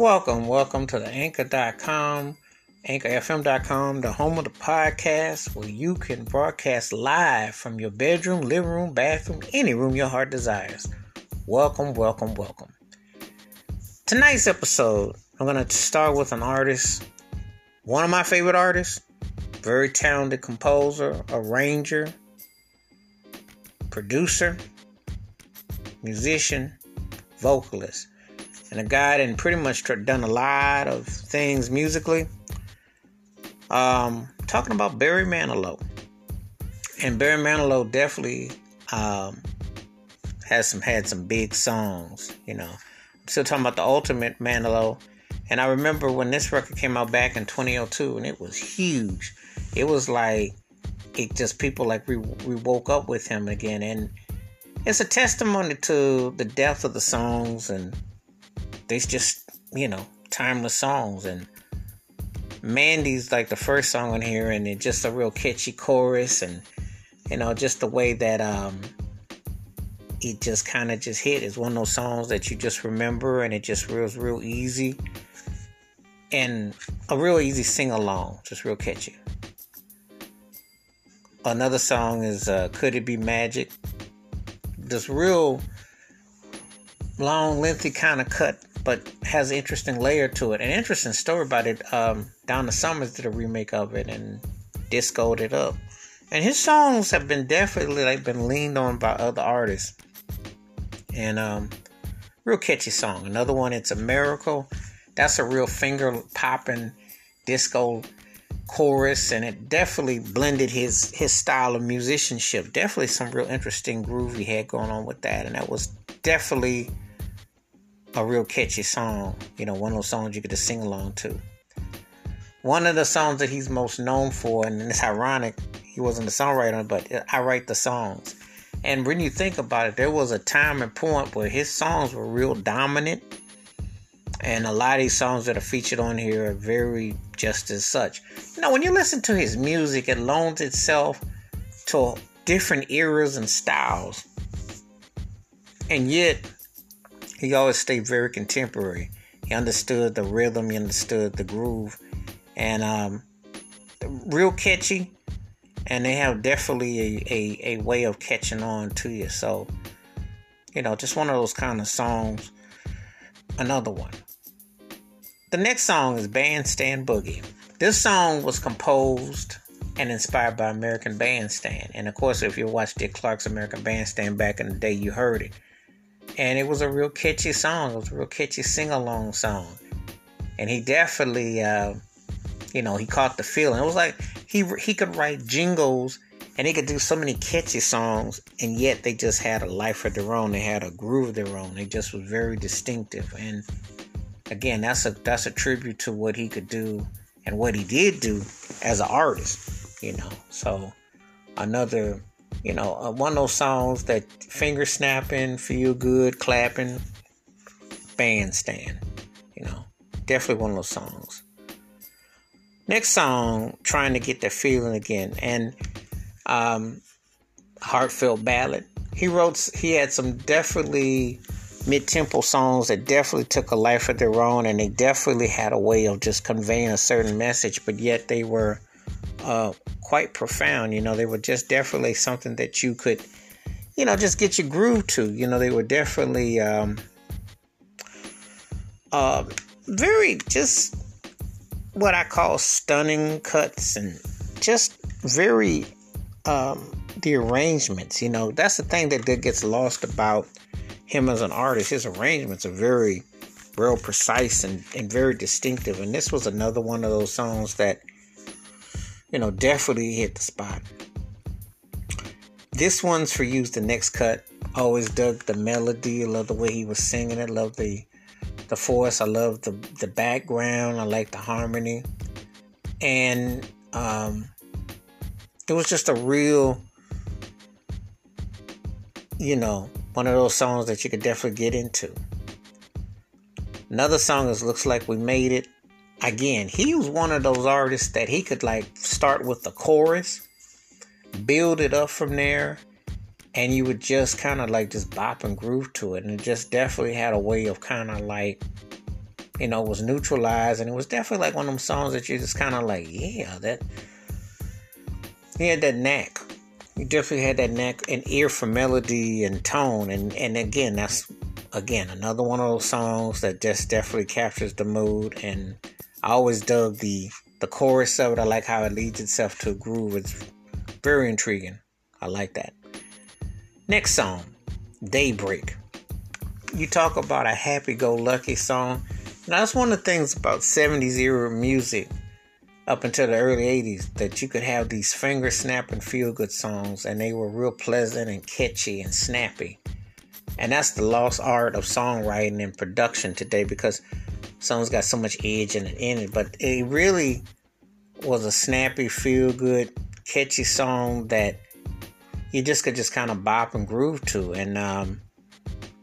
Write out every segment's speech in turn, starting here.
Welcome, welcome to the anchor.com, anchorfm.com, the home of the podcast where you can broadcast live from your bedroom, living room, bathroom, any room your heart desires. Welcome, welcome, welcome. Tonight's episode, I'm going to start with an artist, one of my favorite artists, very talented composer, arranger, producer, musician, vocalist and a guy that pretty much done a lot of things musically. Um, talking about Barry Manilow, and Barry Manilow definitely um, has some had some big songs. You know, I'm still talking about the Ultimate Manilow, and I remember when this record came out back in 2002, and it was huge. It was like it just people like we we woke up with him again, and it's a testimony to the depth of the songs and these just you know timeless songs. And Mandy's like the first song on here and it's just a real catchy chorus. And you know just the way that um it just kind of just hit. Is one of those songs that you just remember and it just feels real easy. And a real easy sing along just real catchy. Another song is uh, could it be magic? This real long lengthy kind of cut but has an interesting layer to it. An interesting story about it. Um, Donna Summers did a remake of it and discoed it up. And his songs have been definitely like been leaned on by other artists. And um, real catchy song. Another one, it's a miracle. That's a real finger popping disco chorus, and it definitely blended his his style of musicianship. Definitely some real interesting groove he had going on with that, and that was definitely a real catchy song. You know, one of those songs you could just sing along to. One of the songs that he's most known for, and it's ironic, he wasn't a songwriter, but I write the songs. And when you think about it, there was a time and point where his songs were real dominant. And a lot of these songs that are featured on here are very just as such. You know, when you listen to his music, it loans itself to different eras and styles. And yet, he always stayed very contemporary. He understood the rhythm, he understood the groove, and um, real catchy. And they have definitely a, a, a way of catching on to you. So, you know, just one of those kind of songs. Another one. The next song is Bandstand Boogie. This song was composed and inspired by American Bandstand. And of course, if you watched Dick Clark's American Bandstand back in the day, you heard it and it was a real catchy song. It was a real catchy sing along song, and he definitely, uh, you know, he caught the feeling. It was like he he could write jingles and he could do so many catchy songs, and yet they just had a life of their own. They had a groove of their own. They just was very distinctive, and again, that's a that's a tribute to what he could do and what he did do as an artist. You know, so another you know, uh, one of those songs that finger snapping, feel good, clapping, bandstand. You know, definitely one of those songs. Next song, trying to get that feeling again, and um, heartfelt ballad. He wrote, he had some definitely mid-tempo songs that definitely took a life of their own, and they definitely had a way of just conveying a certain message, but yet they were uh, quite profound. You know, they were just definitely something that you could, you know, just get your groove to. You know, they were definitely um, uh, very just what I call stunning cuts and just very um, the arrangements. You know, that's the thing that, gets lost about him as an artist. His arrangements are very real precise and, and very distinctive. And this was another one of those songs that you know, definitely hit the spot. This one's for you, the next cut. Always dug the melody. I love the way he was singing it. Love the the force. I love the the background. I like the harmony. And um it was just a real you know, one of those songs that you could definitely get into. Another song is Looks Like We Made It again, he was one of those artists that he could like start with the chorus, build it up from there, and you would just kind of like just bop and groove to it. And it just definitely had a way of kind of like you know, was neutralized, and it was definitely like one of them songs that you just kind of like, yeah, that. He had that knack. He definitely had that knack and ear for melody and tone, and and again, that's again another one of those songs that just definitely captures the mood. And I always dug the the chorus of it. I like how it leads itself to a groove. It's very intriguing. I like that. Next song, Daybreak. You talk about a happy go lucky song. Now, that's one of the things about 70s era music up until the early 80s that you could have these finger snapping feel good songs and they were real pleasant and catchy and snappy. And that's the lost art of songwriting and production today because songs got so much edge in it, in it. But it really was a snappy, feel good, catchy song that you just could just kind of bop and groove to. And um,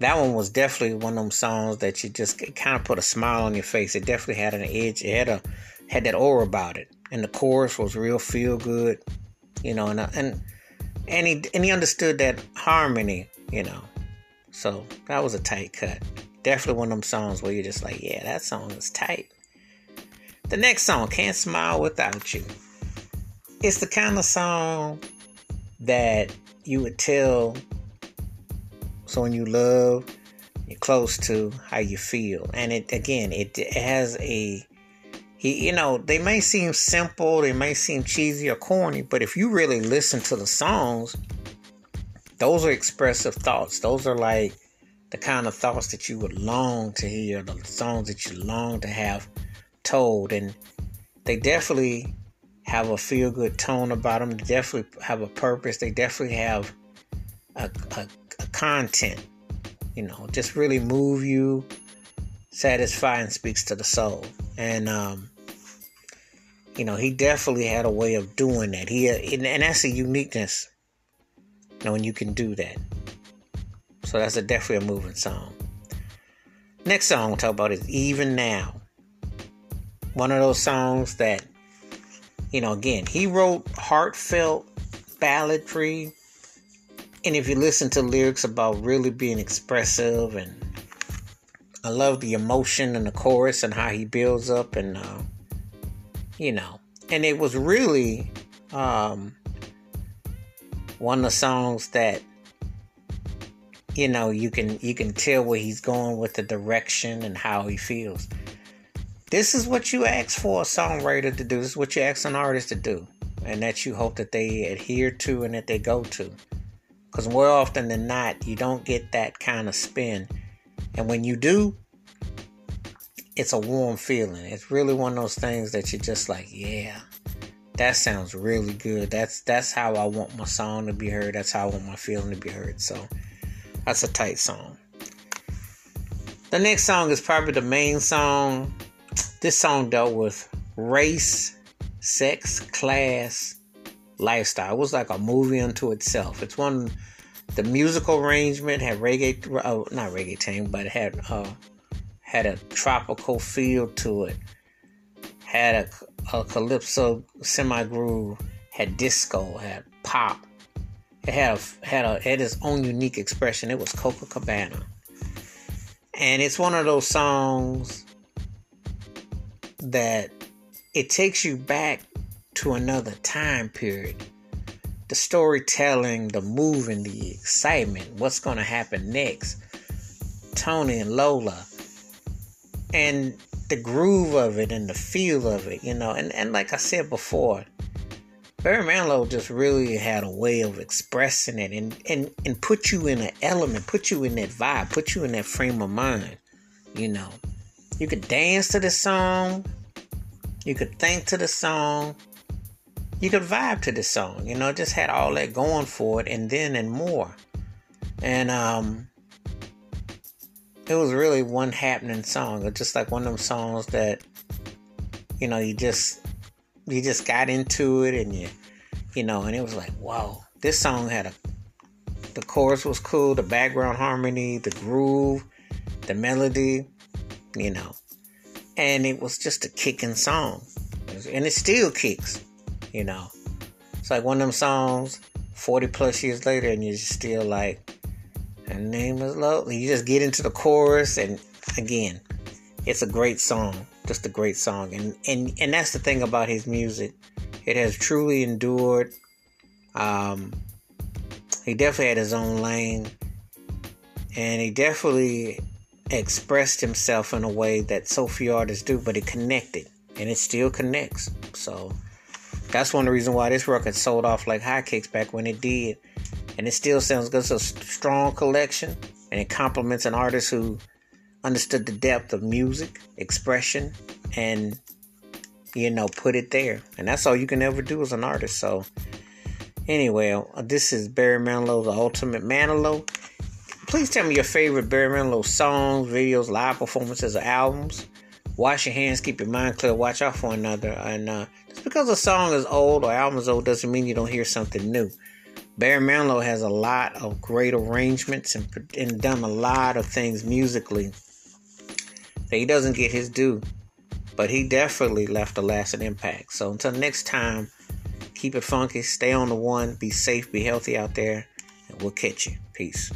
that one was definitely one of them songs that you just kind of put a smile on your face. It definitely had an edge. It had a had that aura about it, and the chorus was real feel good, you know. And and and he and he understood that harmony, you know. So that was a tight cut. Definitely one of them songs where you're just like, yeah, that song is tight. The next song, Can't Smile Without You. It's the kind of song that you would tell someone you love, you're close to, how you feel. And it again, it, it has a you know, they may seem simple, they may seem cheesy or corny, but if you really listen to the songs, those are expressive thoughts. Those are like the kind of thoughts that you would long to hear, the songs that you long to have told. And they definitely have a feel good tone about them. They definitely have a purpose. They definitely have a, a, a content, you know, just really move you, satisfy, and speaks to the soul. And, um, you know, he definitely had a way of doing that. He and that's a uniqueness, you know, when you can do that. So that's a definitely a moving song. Next song we'll talk about is Even Now. One of those songs that you know, again, he wrote heartfelt balladry. And if you listen to lyrics about really being expressive, and I love the emotion and the chorus and how he builds up, and uh, you know, and it was really um, one of the songs that you know you can you can tell where he's going with the direction and how he feels. This is what you ask for a songwriter to do. This is what you ask an artist to do. And that you hope that they adhere to and that they go to. Because more often than not, you don't get that kind of spin. And when you do, it's a warm feeling. It's really one of those things that you're just like, yeah, that sounds really good. That's that's how I want my song to be heard. That's how I want my feeling to be heard. So that's a tight song. The next song is probably the main song this song dealt with race, sex, class, lifestyle. It was like a movie unto itself. It's one. The musical arrangement had reggae, uh, not reggaeton, but it had uh, had a tropical feel to it. Had a, a calypso semi groove. Had disco. Had pop. It had a had a had its own unique expression. It was Copacabana, and it's one of those songs that it takes you back to another time period. The storytelling, the moving, the excitement, what's going to happen next. Tony and Lola, and the groove of it and the feel of it, you know. And, and like I said before, Barry Manilow just really had a way of expressing it and, and, and put you in an element, put you in that vibe, put you in that frame of mind, you know. You could dance to the song. You could think to the song. You could vibe to the song. You know, just had all that going for it and then and more. And um it was really one happening song. It's just like one of them songs that you know, you just you just got into it and you you know, and it was like, whoa, this song had a the chorus was cool, the background harmony, the groove, the melody, you know. And it was just a kicking song. And it still kicks, you know. It's like one of them songs 40 plus years later and you're still like, her name is Lola. You just get into the chorus and again, it's a great song, just a great song, and and and that's the thing about his music. It has truly endured. Um, he definitely had his own lane, and he definitely expressed himself in a way that so few artists do. But it connected, and it still connects. So that's one of the reasons why this record sold off like hotcakes back when it did, and it still sounds good. It's a strong collection, and it complements an artist who understood the depth of music, expression, and you know, put it there. And that's all you can ever do as an artist. So, anyway, this is Barry Manilow's Ultimate Manilow. Please tell me your favorite Barry Manilow songs, videos, live performances, or albums. Wash your hands, keep your mind clear, watch out for another. And uh, just because a song is old or album is old doesn't mean you don't hear something new. Barry Manilow has a lot of great arrangements and, and done a lot of things musically he doesn't get his due but he definitely left a lasting impact. So until next time, keep it funky, stay on the one, be safe, be healthy out there, and we'll catch you. Peace.